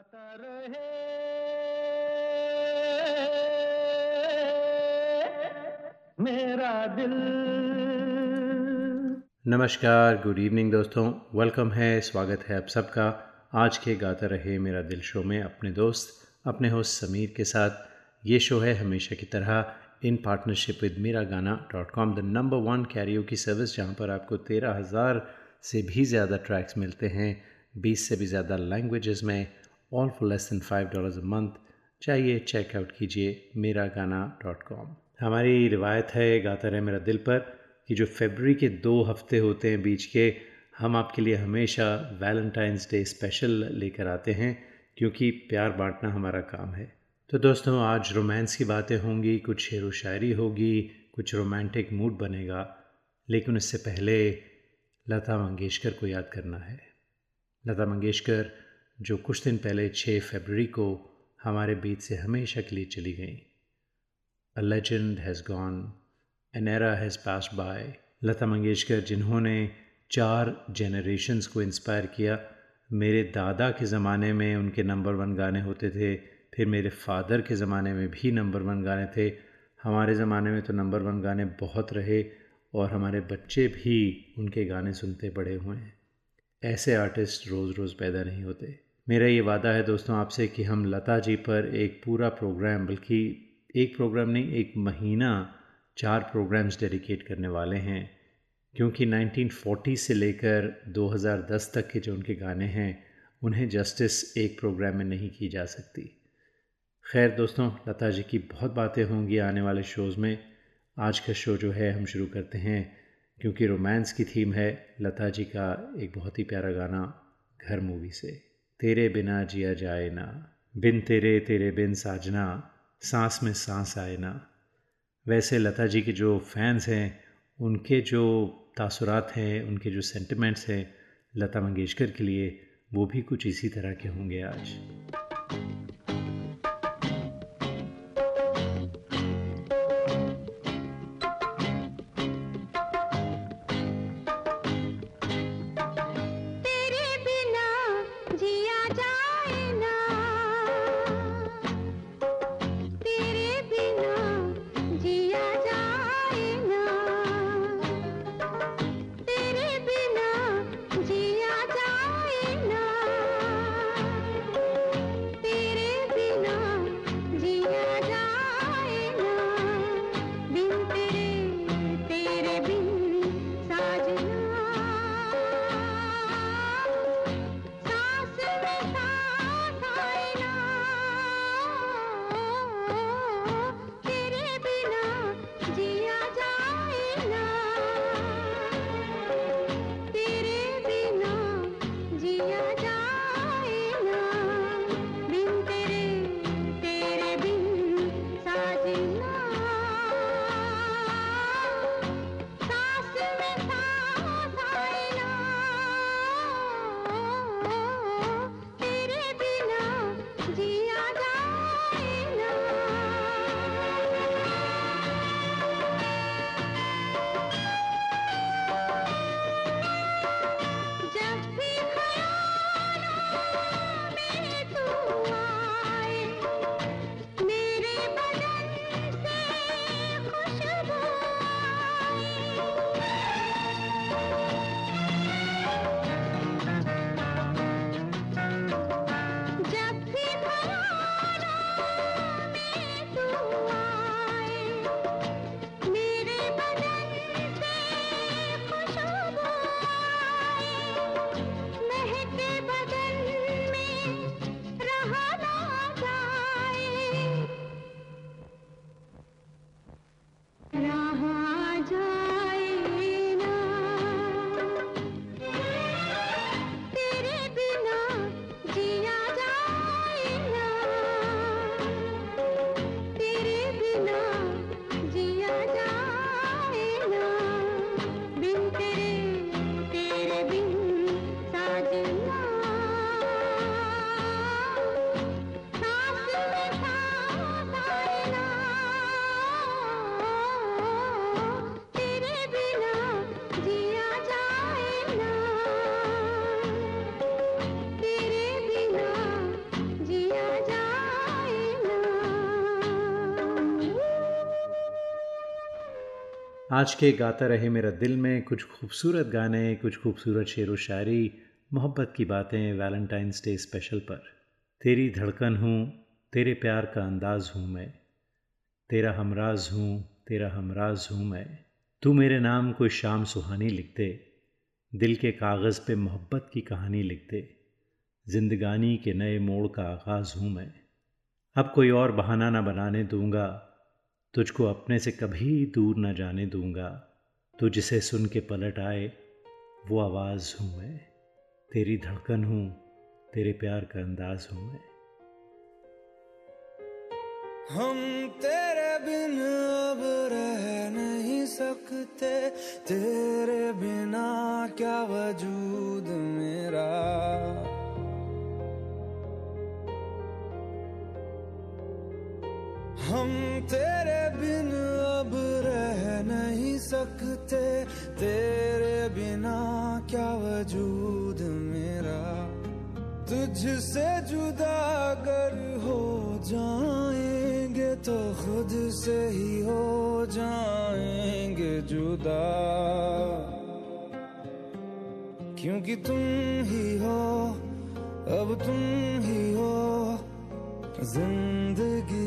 गाता रहे। मेरा दिल। नमस्कार गुड इवनिंग दोस्तों। वेलकम है, स्वागत है आप सबका। आज के गाता रहे मेरा दिल शो में अपने दोस्त, अपने होस्ट समीर के साथ। ये शो है हमेशा की तरह इन partnership with Mera Gana dot com the number one Cairo की सर्विस जहाँ पर आपको तेरह हज़ार से भी ज़्यादा ट्रैक्स मिलते हैं, बीस से भी ज़्यादा लैंग्वेजेस में। All for less than five dollars a month चाहिए चेकआउट कीजिए मेरा गाना डॉट कॉम हमारी रिवायत है, गाता रहे मेरा दिल पर, कि जो फेबररी के दो हफ़्ते होते हैं बीच के, हम आपके लिए हमेशा वैलेंटाइंस डे स्पेशल लेकर आते हैं, क्योंकि प्यार बांटना हमारा काम है। तो दोस्तों, आज रोमांस की बातें होंगी, कुछ शेर व शायरी होगी, कुछ रोमांटिक मूड बनेगा, लेकिन उससे पहले लता मंगेशकर को याद करना है। लता मंगेशकर जो कुछ दिन पहले 6 फरवरी को हमारे बीच से हमेशा के लिए चली गई। A legend has gone an era has passed by Lata Mangeshkar, जिन्होंने चार जनरेशन्स को इंस्पायर किया, मेरे दादा के ज़माने में उनके नंबर वन गाने होते थे, फिर मेरे फादर के ज़माने में भी नंबर वन गाने थे। हमारे ज़माने में तो नंबर वन गाने बहुत रहे और हमारे बच्चे भी उनके गाने सुनते बड़े हुए हैं। ऐसे आर्टिस्ट रोज़ रोज़ पैदा नहीं होते। मेरा ये वादा है दोस्तों आपसे कि हम लता जी पर एक पूरा प्रोग्राम, बल्कि एक प्रोग्राम नहीं, एक महीना, चार प्रोग्राम्स डेडिकेट करने वाले हैं। क्योंकि 1940 से लेकर 2010 तक के जो उनके गाने हैं, उन्हें जस्टिस एक प्रोग्राम में नहीं की जा सकती। खैर दोस्तों, लता जी की बहुत बातें होंगी आने वाले शोज़ में। आज का शो जो है, हम शुरू करते हैं, क्योंकि रोमांस की थीम है लता जी का एक बहुत ही प्यारा गाना, घर मूवी से। तेरे बिना जिया जाए ना। बिन तेरे तेरे बिन साजना। सांस में सांस आए ना। वैसे लता जी के जो फैंस हैं, उनके जो तासुरात हैं, उनके जो सेंटिमेंट्स हैं, लता मंगेशकर के लिए वो भी कुछ इसी तरह के होंगे आज। आज के गाता रहे मेरा दिल में कुछ खूबसूरत गाने, कुछ खूबसूरत शेर व शायरी, मोहब्बत की बातें वैलेंटाइंस डे स्पेशल पर। तेरी धड़कन हूँ, तेरे प्यार का अंदाज हूँ मैं। तेरा हमराज हूँ, तेरा हमराज हूँ मैं। तू मेरे नाम कोई शाम सुहानी लिख दे। दिल के कागज़ पे मोहब्बत की कहानी लिख दे। जिंदगानी के नए मोड़ का आगाज़ हूँ मैं। अब कोई और बहाना ना बनाने दूँगा। तुझको अपने से कभी दूर न जाने दूँगा। तू जिसे सुन के पलट आए, वो आवाज़ हूँ मैं। तेरी धड़कन हूँ, तेरे प्यार का अंदाज हूँ मैं। हम तेरे बिन अब रह नहीं सकते। तेरे बिना क्या वजूद मेरा? हम तेरे बिन अब रह नहीं सकते। तेरे बिना क्या वजूद मेरा? तुझसे जुदा अगर हो जाएँगे तो खुद से ही हो जाएँगे जुदा। क्योंकि तुम ही हो, अब तुम ही हो। ज़िंदगी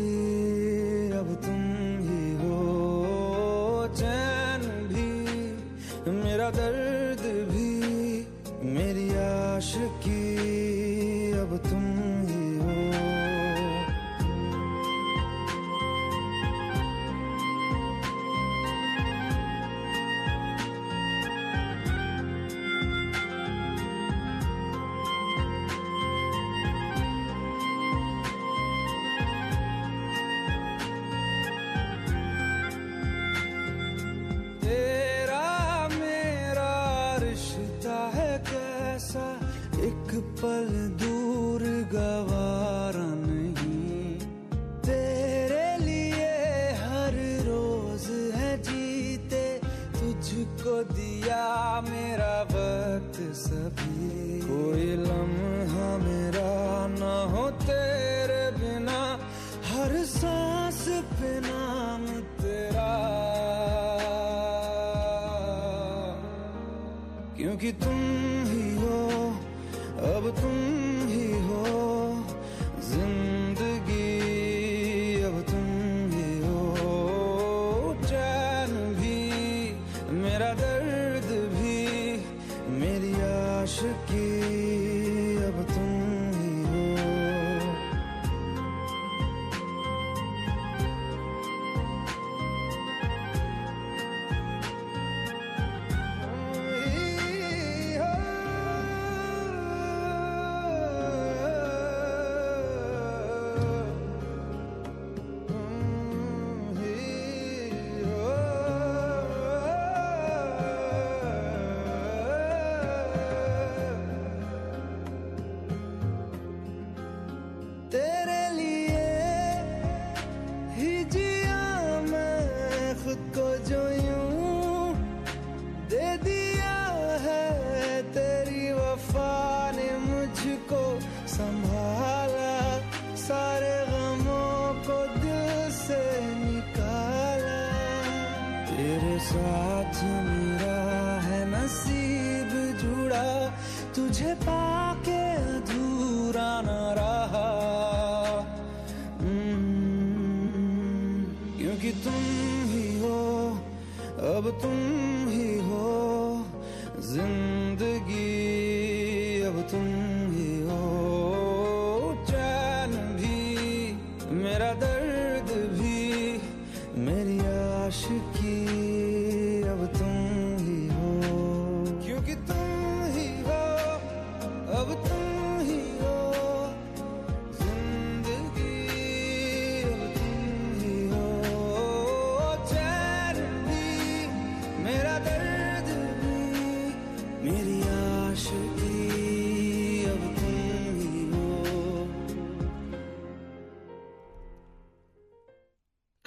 तुम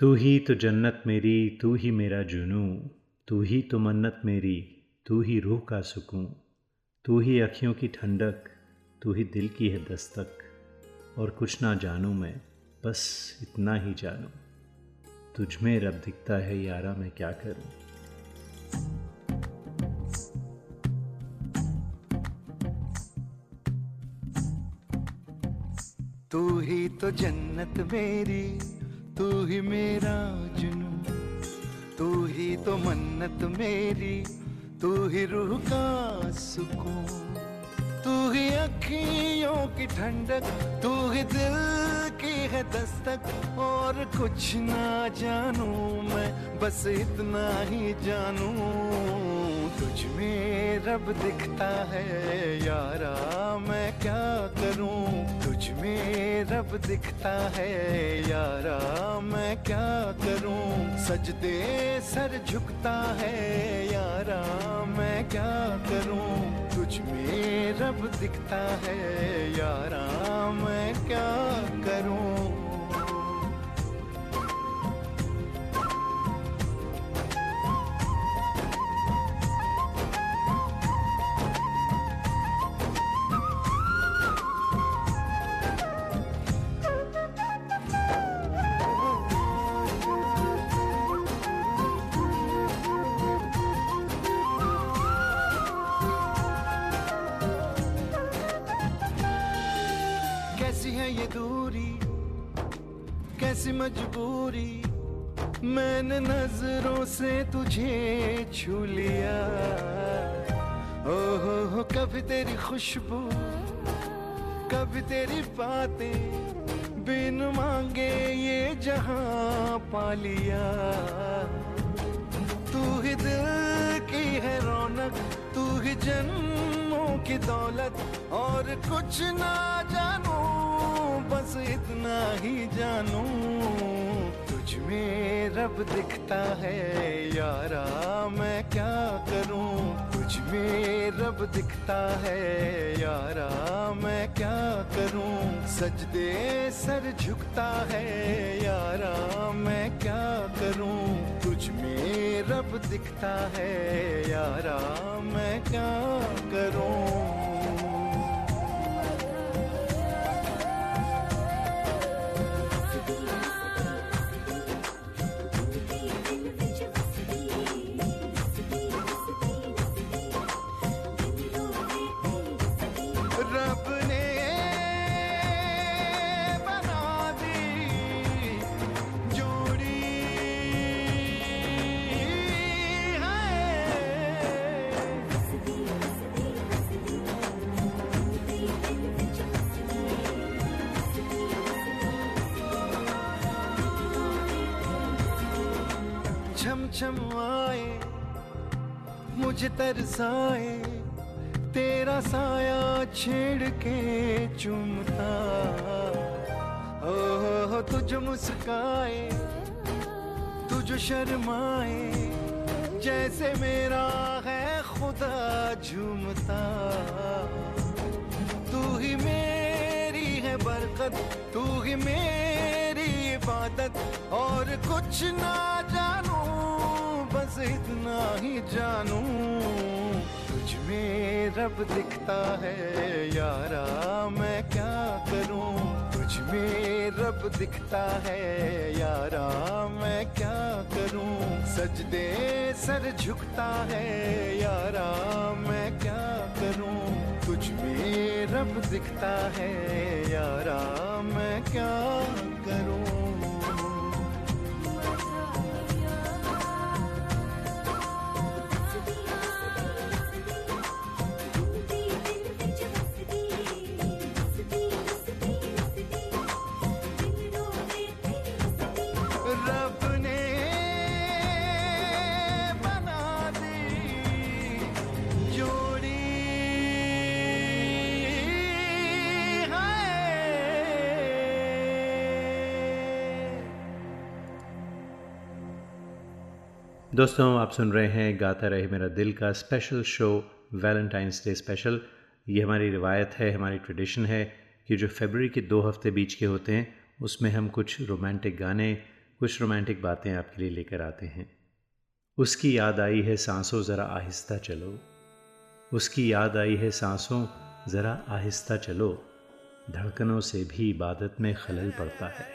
तू ही तो जन्नत मेरी, तू ही मेरा जुनू। तू ही तो मन्नत मेरी, तू ही रूह का सुकून। तू ही अखियों की ठंडक, तू ही दिल की है दस्तक। और कुछ ना जानू मैं, बस इतना ही जानू। तुझ में रब दिखता है, यारा मैं क्या करूँ? तू ही तो जन्नत मेरी तू ही मेरा जुनू तू ही तो मन्नत मेरी, तू ही रूह का सुकून, तू ही अखियों की ठंडक, तू ही दिल की है दस्तक, और कुछ ना जानू मैं, बस इतना ही जानू। तुझ में रब दिखता है, यारा मैं क्या करूँ? में रब दिखता है, यारा मैं क्या करूँ? सजदे सर झुकता है, यारा मैं क्या करूँ? तुझ में रब दिखता है, यारा मैं क्या करूँ? मजबूरी, मैंने नज़रों से तुझे छू लिया। ओ हो हो, कभी तेरी खुशबू, कभी तेरी बातें, बिन मांगे ये जहाँ पा लिया। तू ही दिल की है रौनक, तू ही जन्मों की दौलत, और कुछ ना जानू बस इतना ही जानू। तुझ में रब दिखता है, यारा मैं क्या करूँ? तुझ में रब दिखता है, यारा मैं क्या करूँ? सजदे सर झुकता है, यारा मैं क्या करूँ? तुझ में रब दिखता है, यारा मैं क्या करूँ? तरसाए तेरा साया छेड़ के चुमता ओ तुझ मुस्काए, तुझ शर्माए, जैसे मेरा है खुदा झूमता। तू ही मेरी है बरकत, तू ही मेरी इबादत, और कुछ ना जानू, बस इतना ही जानू। तुझ में रब दिखता है, यारा मैं क्या करूँ? तुझ में रब दिखता है, यारा मैं क्या करूँ? सजदे सर झुकता है, यारा मैं क्या करूँ? तुझ में रब दिखता है, यारा मैं क्या करूँ? दोस्तों, आप सुन रहे हैं गाता रहे मेरा दिल का special show valentine's day special ये हमारी रिवायत है, हमारी ट्रेडिशन है कि जो फेबररी के दो हफ़्ते बीच के होते हैं, उसमें हम कुछ रोमांटिक गाने, कुछ रोमांटिक बातें आपके लिए लेकर आते हैं। उसकी याद आई है, सांसों ज़रा आहिस्ता चलो। उसकी याद आई है, सांसों ज़रा आहिस्ता चलो। धड़कनों से भी इबादत में खलल पड़ता है।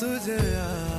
tudo errado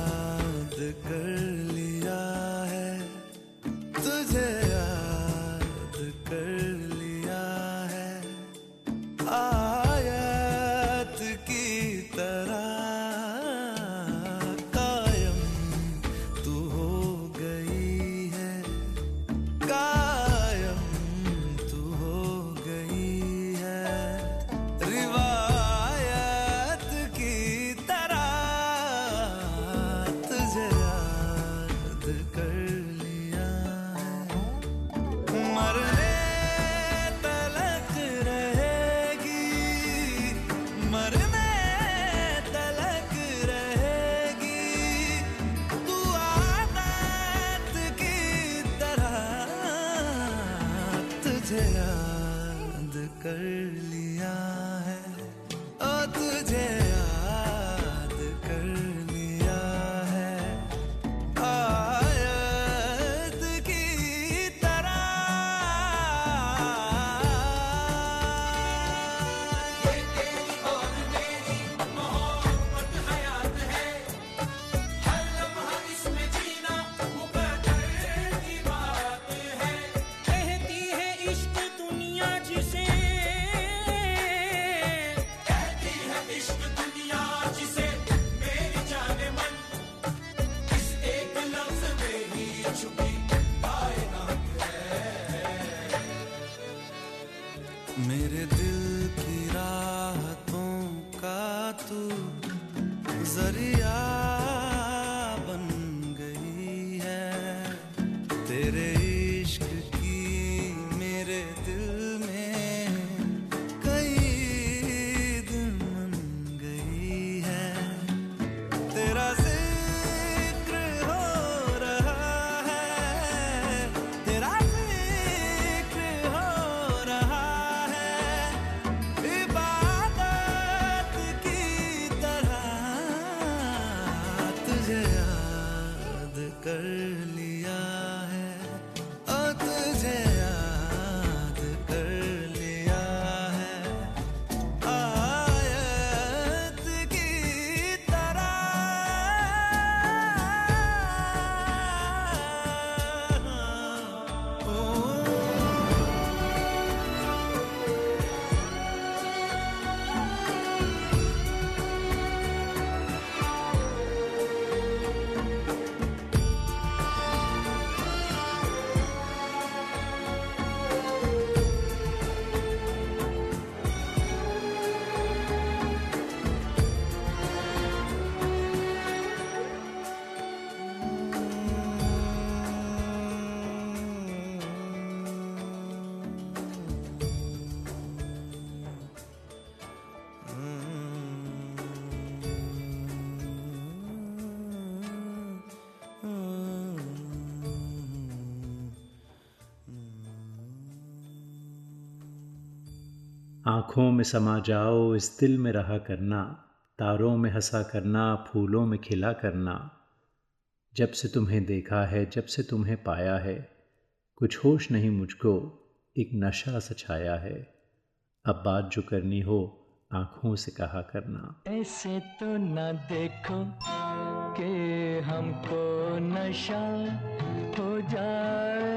आँखों में समा जाओ, इस दिल में रहा करना, तारों में हंसा करना, फूलों में खिला करना। जब से तुम्हें देखा है, जब से तुम्हें पाया है, कुछ होश नहीं मुझको, एक नशा सछाया है। अब बात जो करनी हो, आँखों से कहा करना। ऐसे तो न देखो कि हमको नशा हो जाए।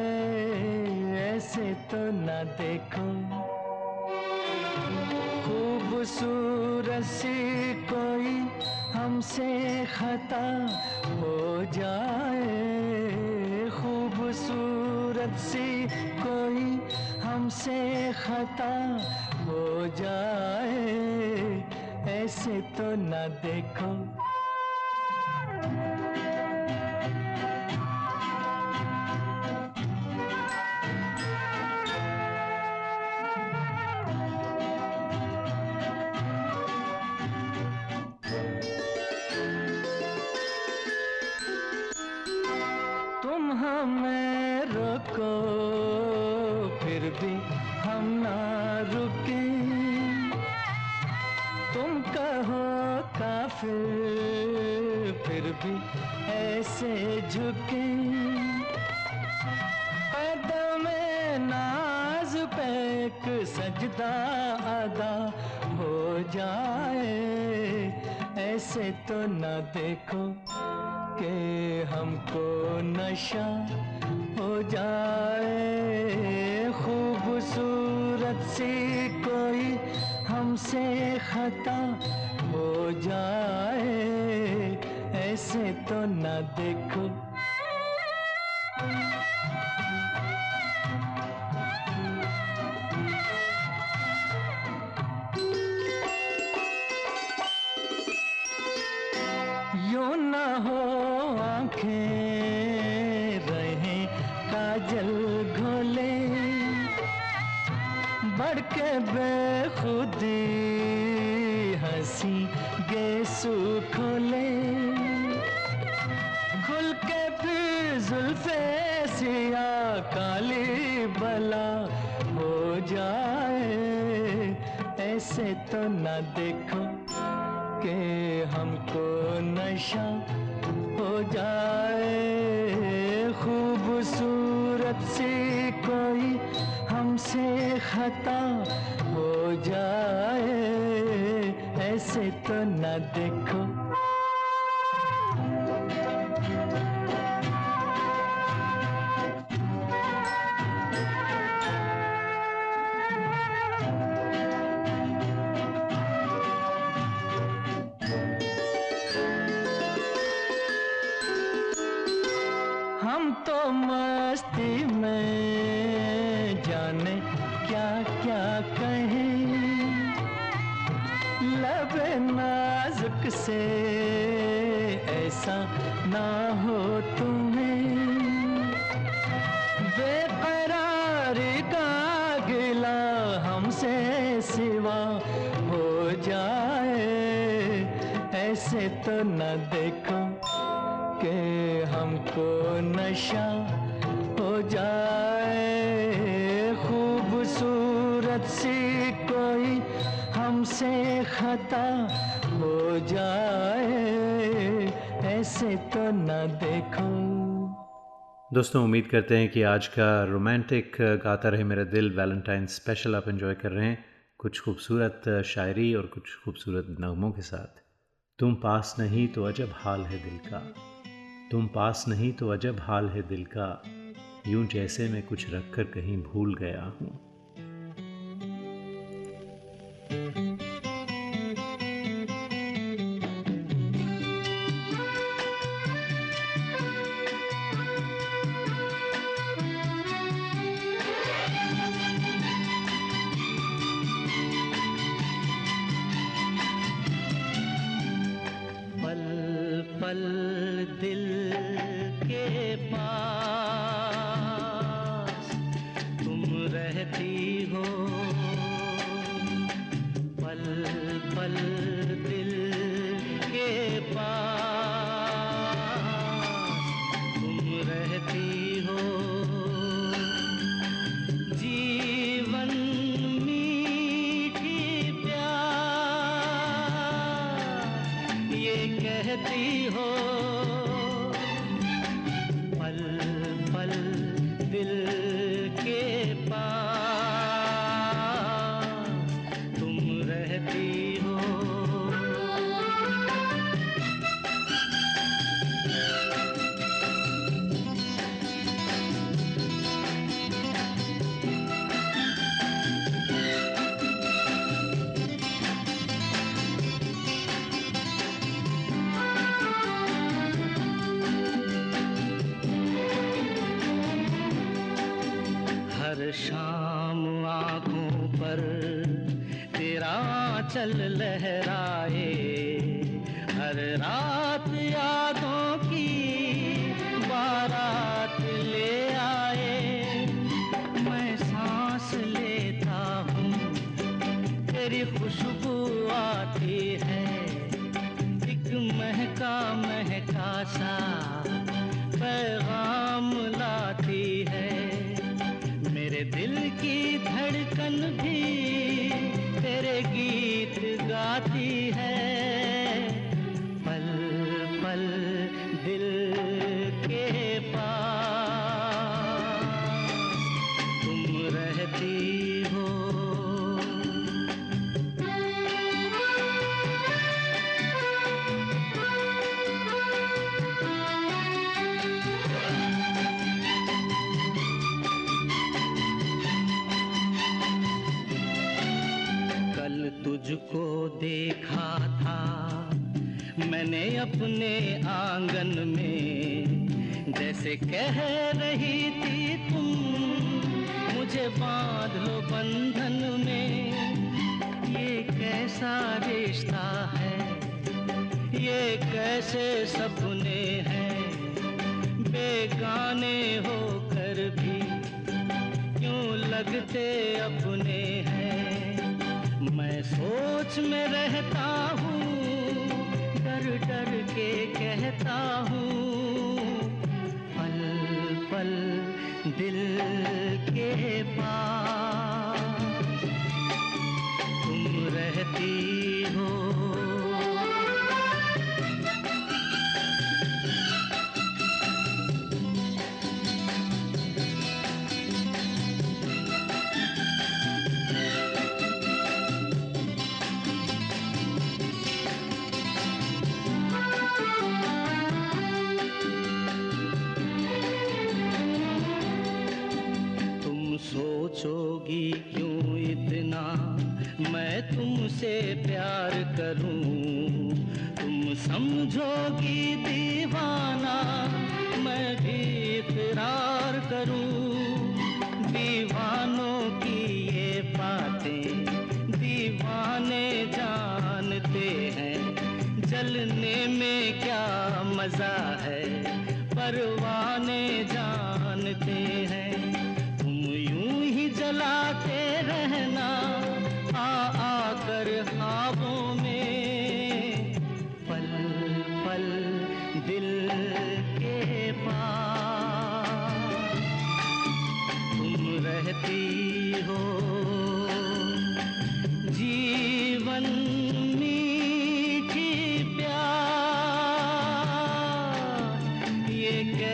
ऐसे तो न देखो खूबसूरत सी कोई हमसे खता हो जाए। खूबसूरत सी कोई हमसे खता हो जाए। ऐसे तो न देखो को, फिर भी हम ना रुके। तुम कहो काफिर, फिर भी ऐसे झुके। में नाज पे सजदा अदा हो जाए। ऐसे तो ना देखो के हमको नशा जाए खूबसूरत सी कोई हमसे खता हो जाए ऐसे तो न देखो। देखो के हमको नशा हो जाए। खूबसूरत से कोई हमसे खता हो जाए। ऐसे तो ना देखो दोस्तों, उम्मीद करते हैं कि आज का रोमांटिक गाता रहे मेरा दिल, वैलेंटाइन स्पेशल आप एंजॉय कर रहे हैं कुछ खूबसूरत शायरी और कुछ खूबसूरत नगमों के साथ। तुम पास नहीं तो अजब हाल है दिल का। तुम पास नहीं तो अजब हाल है दिल का। यूँ जैसे मैं कुछ रख कर कहीं भूल गया हूँ। तेरा चल लहराए, हर रात यादों की बारात ले आए। मैं सांस लेता हूँ, तेरी खुशबू आती है। एक महका महका सा पैगाम लाती है। मेरे दिल की धड़कन भी देखा था। मैंने अपने आँगन में जैसे कह रही थी तुम, मुझे बाँध लो बंधन में। ये कैसा रिश्ता है? ये कैसे सपने हैं? बेगाने होकर भी क्यों लगते अपने हैं? मैं सोच में रहता हूँ, डर डर के कहता हूँ, पल पल दिल के पास। तुम रहती सोचोगी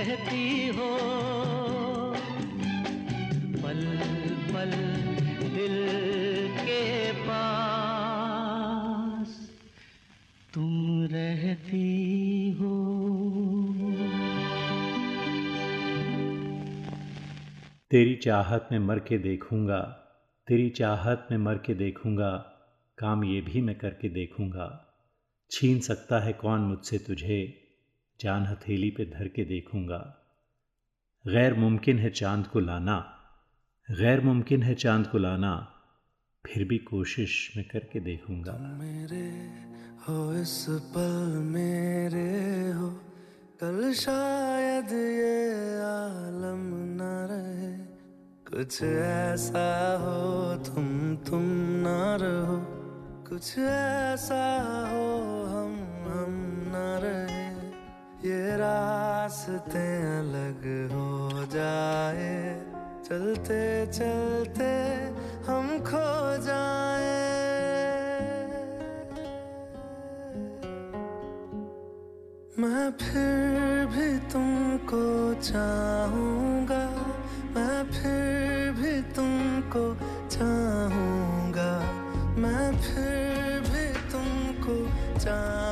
ये कहती हो। तेरी चाहत में मर के देखूँगा, तेरी चाहत में मर के देखूँगा, काम ये भी मैं करके देखूँगा। छीन सकता है कौन मुझसे तुझे? जान हथेली पे धर के देखूँगा। गैर मुमकिन है चाँद को लाना। गैर मुमकिन है चाँद को लाना। फिर भी कोशिश मैं करके देखूँगा। मेरे हो, इस पल मेरे हो। कल शायद ये आलम न रहे। कुछ ऐसा हो, तुम तुम ना रहो। कुछ ऐसा हो, हम हम ना रहे। ये रास्ते अलग हो जाए। चलते चलते हम खो जाए। मैं फिर भी तुमको चाहूँगा। मैं फिर भी तुमको चाहूँगा। मैं फिर भी तुमको चाहूँगा।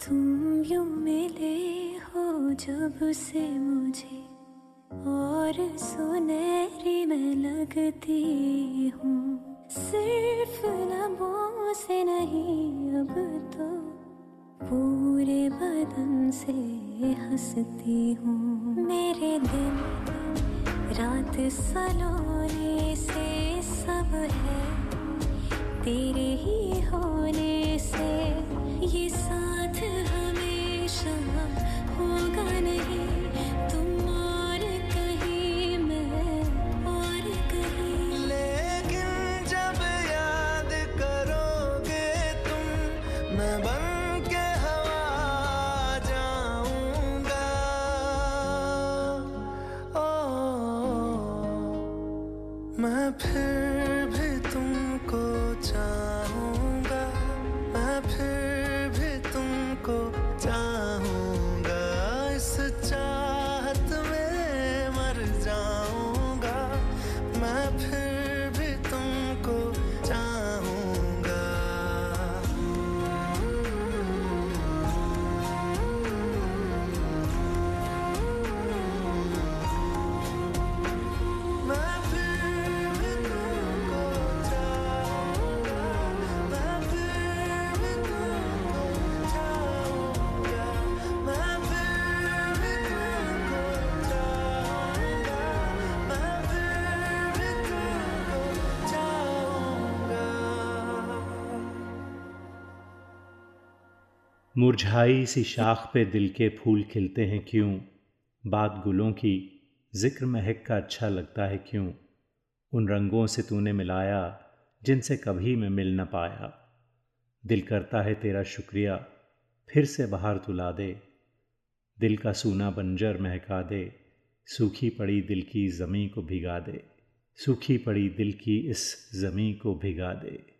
तुम यूँ मिले हो जब से मुझे और सुनहरी मैं लगती हूँ। सिर्फ़ लबों से नहीं, अब तो पूरे बदन से हंसती हूँ। मेरे दिन रात सलोने से सब है, तेरे ही होने हमेशा होगा नहीं। मुरझाई सी शाख पे दिल के फूल खिलते हैं क्यों? बात गुलों की, ज़िक्र महक का अच्छा लगता है क्यों? उन रंगों से तूने मिलाया, जिनसे कभी मैं मिल न पाया। दिल करता है तेरा शुक्रिया, फिर से बाहर तुला दे। दिल का सूना बंजर महका दे, सूखी पड़ी दिल की ज़मी को भिगा दे। सूखी पड़ी दिल की इस ज़मी को भिगा दे।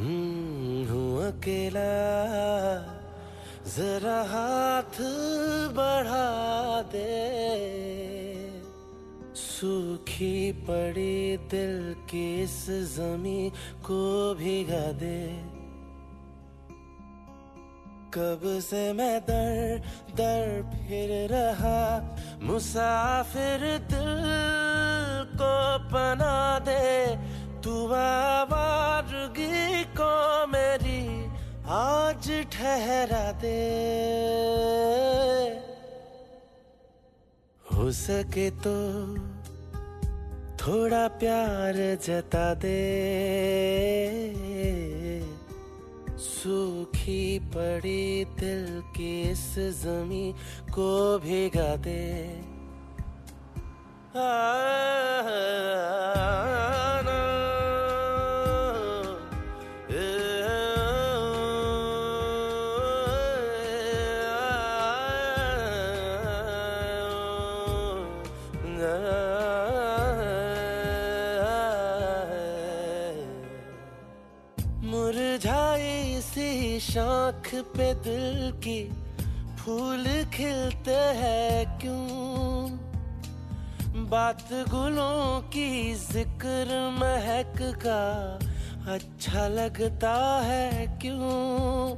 हूँ अकेला। जरा हाथ बढ़ा दे। सूखी पड़ी दिल की इस जमी को भिगा दे। कब से मैं दर दर फिर रहा, मुसाफिर दिल को पना दे। तू मेरी आज ठहरा दे हो सके तो थोड़ा प्यार जता दे सूखी पड़ी दिल की इस जमी को भिगा दे मुरझाई पे दिल की फूल खिलते हैं क्यों? बात गुलों की ज़िक्र महक का अच्छा लगता है क्यों?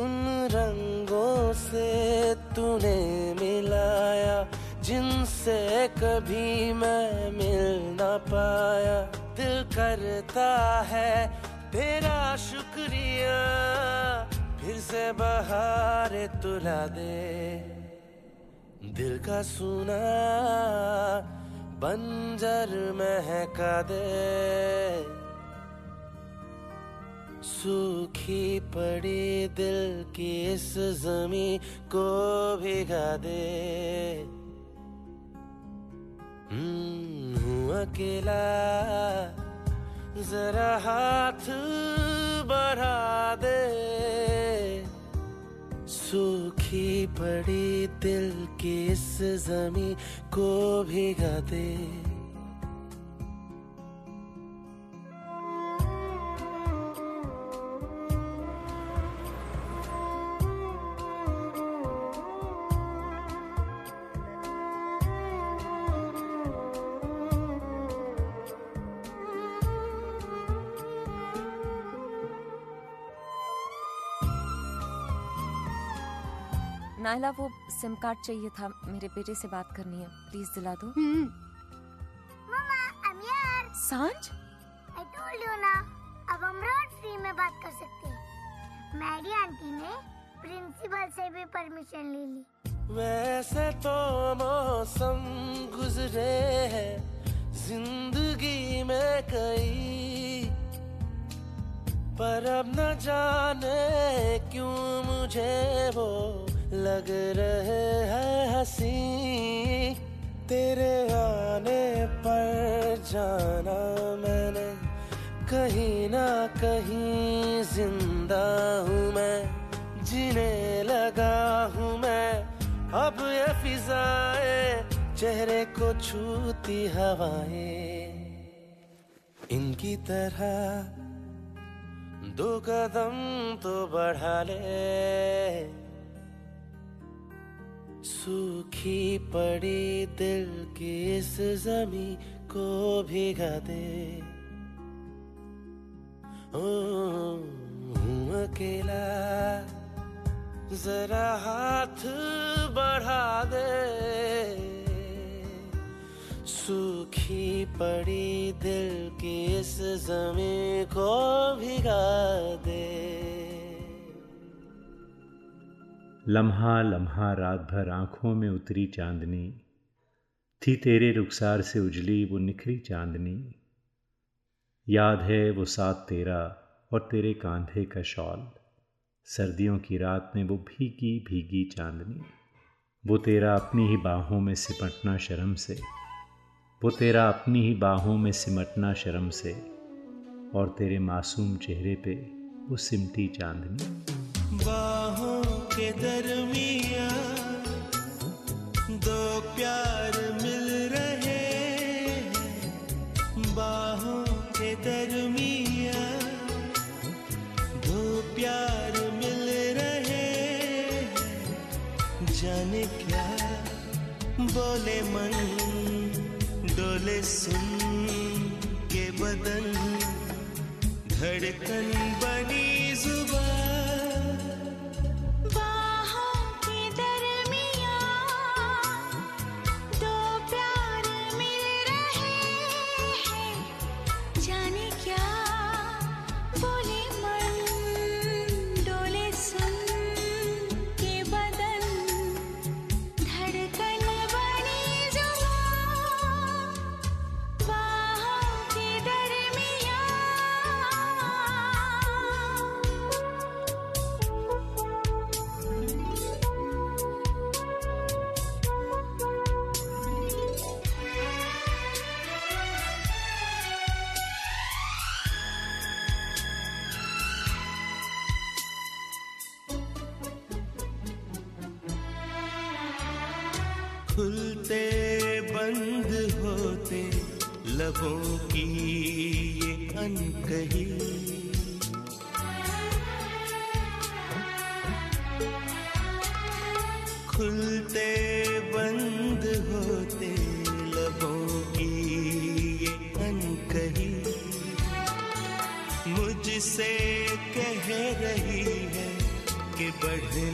उन रंगों से तूने मिलाया, जिनसे कभी मैं मिल ना पाया। दिल करता है तेरा शुक्रिया। फिर से बहार तुला दे। दिल का सुना बंजर महका दे। सूखी पड़ी दिल की इस जमी को भिगा दे। हम्म, हूँ अकेला जरा हाथ बढ़ा दे। सूखी पड़ी दिल की इस जमी को भिगा दे। सिम कार्ड चाहिए था मेरे बेटे से बात करनी है प्लीज़ दिला दो। here. साँझ? I told you ना अब हम रोड फ्री में बात कर सकते हैं। मैडी आंटी ने प्रिंसिपल से भी परमिशन ले ली। वैसे तो मौसम गुजरे हैं ज़िंदगी में कई। पर अब न जाने क्यों मुझे वो लग रहे हैं हसी तेरे आने पर जाना मैंने। कहीं ना कहीं ज़िंदा हूँ मैं, जीने लगा हूँ मैं। अब ये फिजाएँ चेहरे को छूती हवाएँ। इनकी तरह दो कदम तो बढ़ा ले। सूखी पड़ी दिल की इस जमी को भिगा दे। हूँ अकेला, जरा हाथ बढ़ा दे। सूखी पड़ी दिल की इस जमी को भिगा दे। लम्हा लम्हा रात भर आँखों में उतरी चांदनी। थी तेरे रुखसार से उजली वो निखरी चांदनी। याद है वो साथ तेरा और तेरे कांधे का शॉल। सर्दियों की रात में वो भीगी भीगी चांदनी। वो तेरा अपनी ही बाहों में सिमटना शर्म से। वो तेरा अपनी ही बाहों में सिमटना शर्म से। और तेरे मासूम चेहरे पे वो सिमटी चांदनी। बाहों के दरमिया दो प्यार मिल रहे बाहों के दरमिया दो प्यार मिल रहे जाने क्या बोले मन, डोले सुन के बदन, धड़कन बनी ज़ुबान।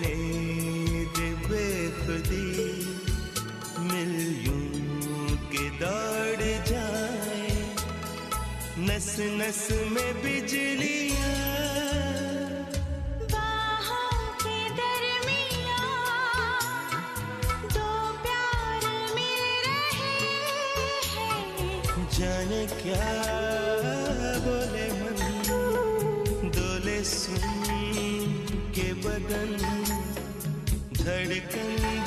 बढ़ने दे बेखुदी मिल यूँ के दौड़ जाए। नस नस में बिजलियाँ। बाहों के दरमियाँ दो प्यार मिल रहे हैं। जाने क्या धड़कन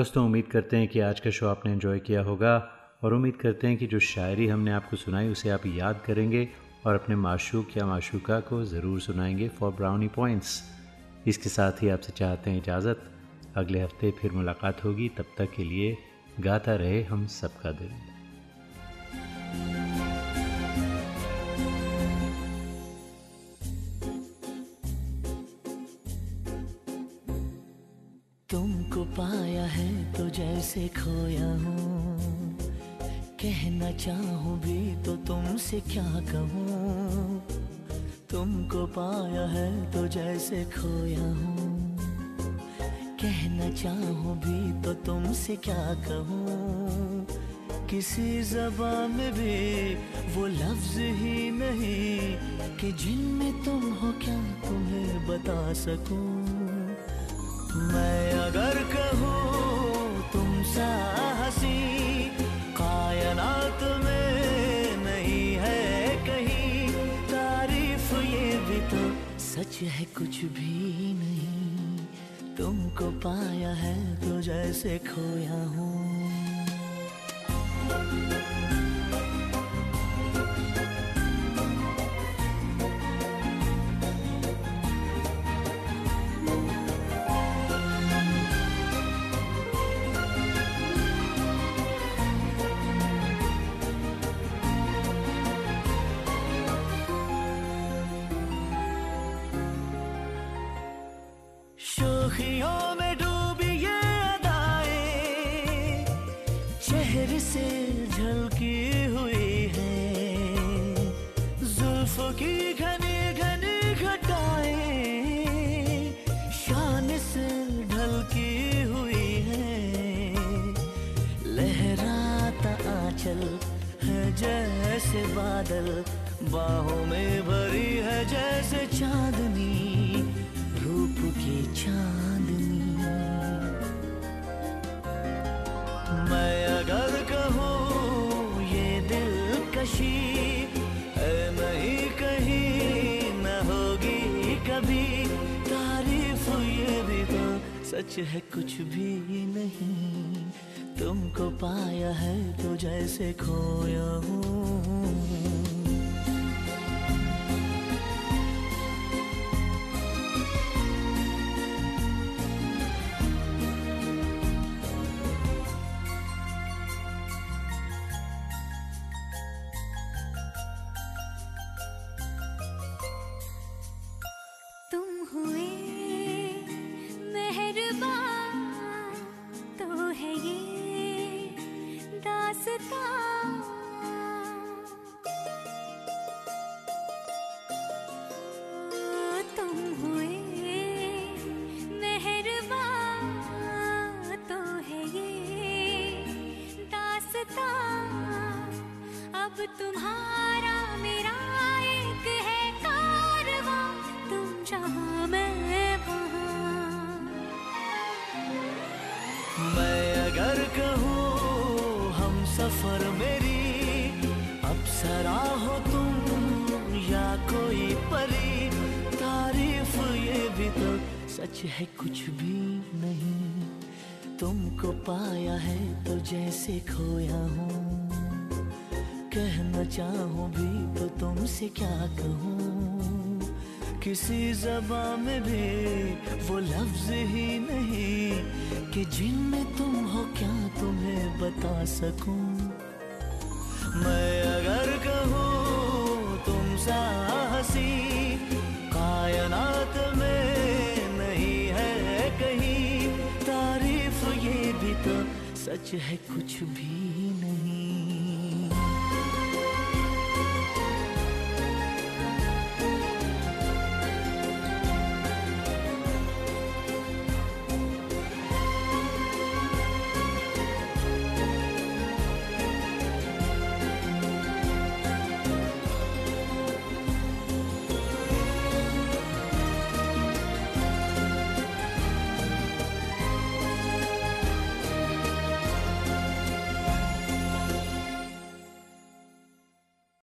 दोस्तों, उम्मीद करते हैं कि आज का शो आपने इन्जॉय किया होगा और उम्मीद करते हैं कि जो शायरी हमने आपको सुनाई, उसे आप याद करेंगे और अपने माशूक या माशूका को ज़रूर सुनाएँगे फॉर ब्राउनी पॉइंट्स इसके साथ ही आपसे चाहते हैं इजाज़त। अगले हफ़्ते फिर मुलाकात होगी। तब तक के लिए गाता रहे हम सबका दिल। चाहूँ भी तो तुमसे क्या कहूँ? तुमको पाया है तो जैसे खोया हूँ। कहना चाहूँ भी तो तुमसे क्या कहूँ? किसी जबान में भी वो लफ्ज ही नहीं कि जिनमें तुम हो क्या तुम्हें बता सकूँ? मैं है कुछ भी नहीं। तुमको पाया है तो जैसे खोया हूँ। से झलकी हुई है। जुल्फ की घनी घनी घटाएँ शान से ढलकी हुई है। लहराता आंचल है जैसे बादल, बाहों में भरी है जैसे चांदनी, रूप की चांदनी। मैं अगर कहूँ ये दिल कशी, है नहीं कहीं न होगी कभी। तारीफ़ ये भी तो सच है, कुछ भी नहीं। तुमको पाया है तो जैसे खोया हूँ। तुम्हारा मेरा एक है कारवां, तुम जहाँ मैं वहाँ। मैं अगर कहूँ, हम सफ़र मेरी, अप्सरा हो तुम या कोई परी, तारीफ़ ये भी तो सच है कुछ भी नहीं। तुमको पाया है तो जैसे खोया हूँ चाहूँ भी तो तुमसे क्या कहूँ? किसी जबा में भी वो लफ्ज ही नहीं कि जिनमें तुम हो क्या तुम्हें बता सकूँ? मैं अगर कहूँ तुम साहसी कायनात में नहीं है कहीं, तारीफ़ ये भी तो सच है कुछ भी।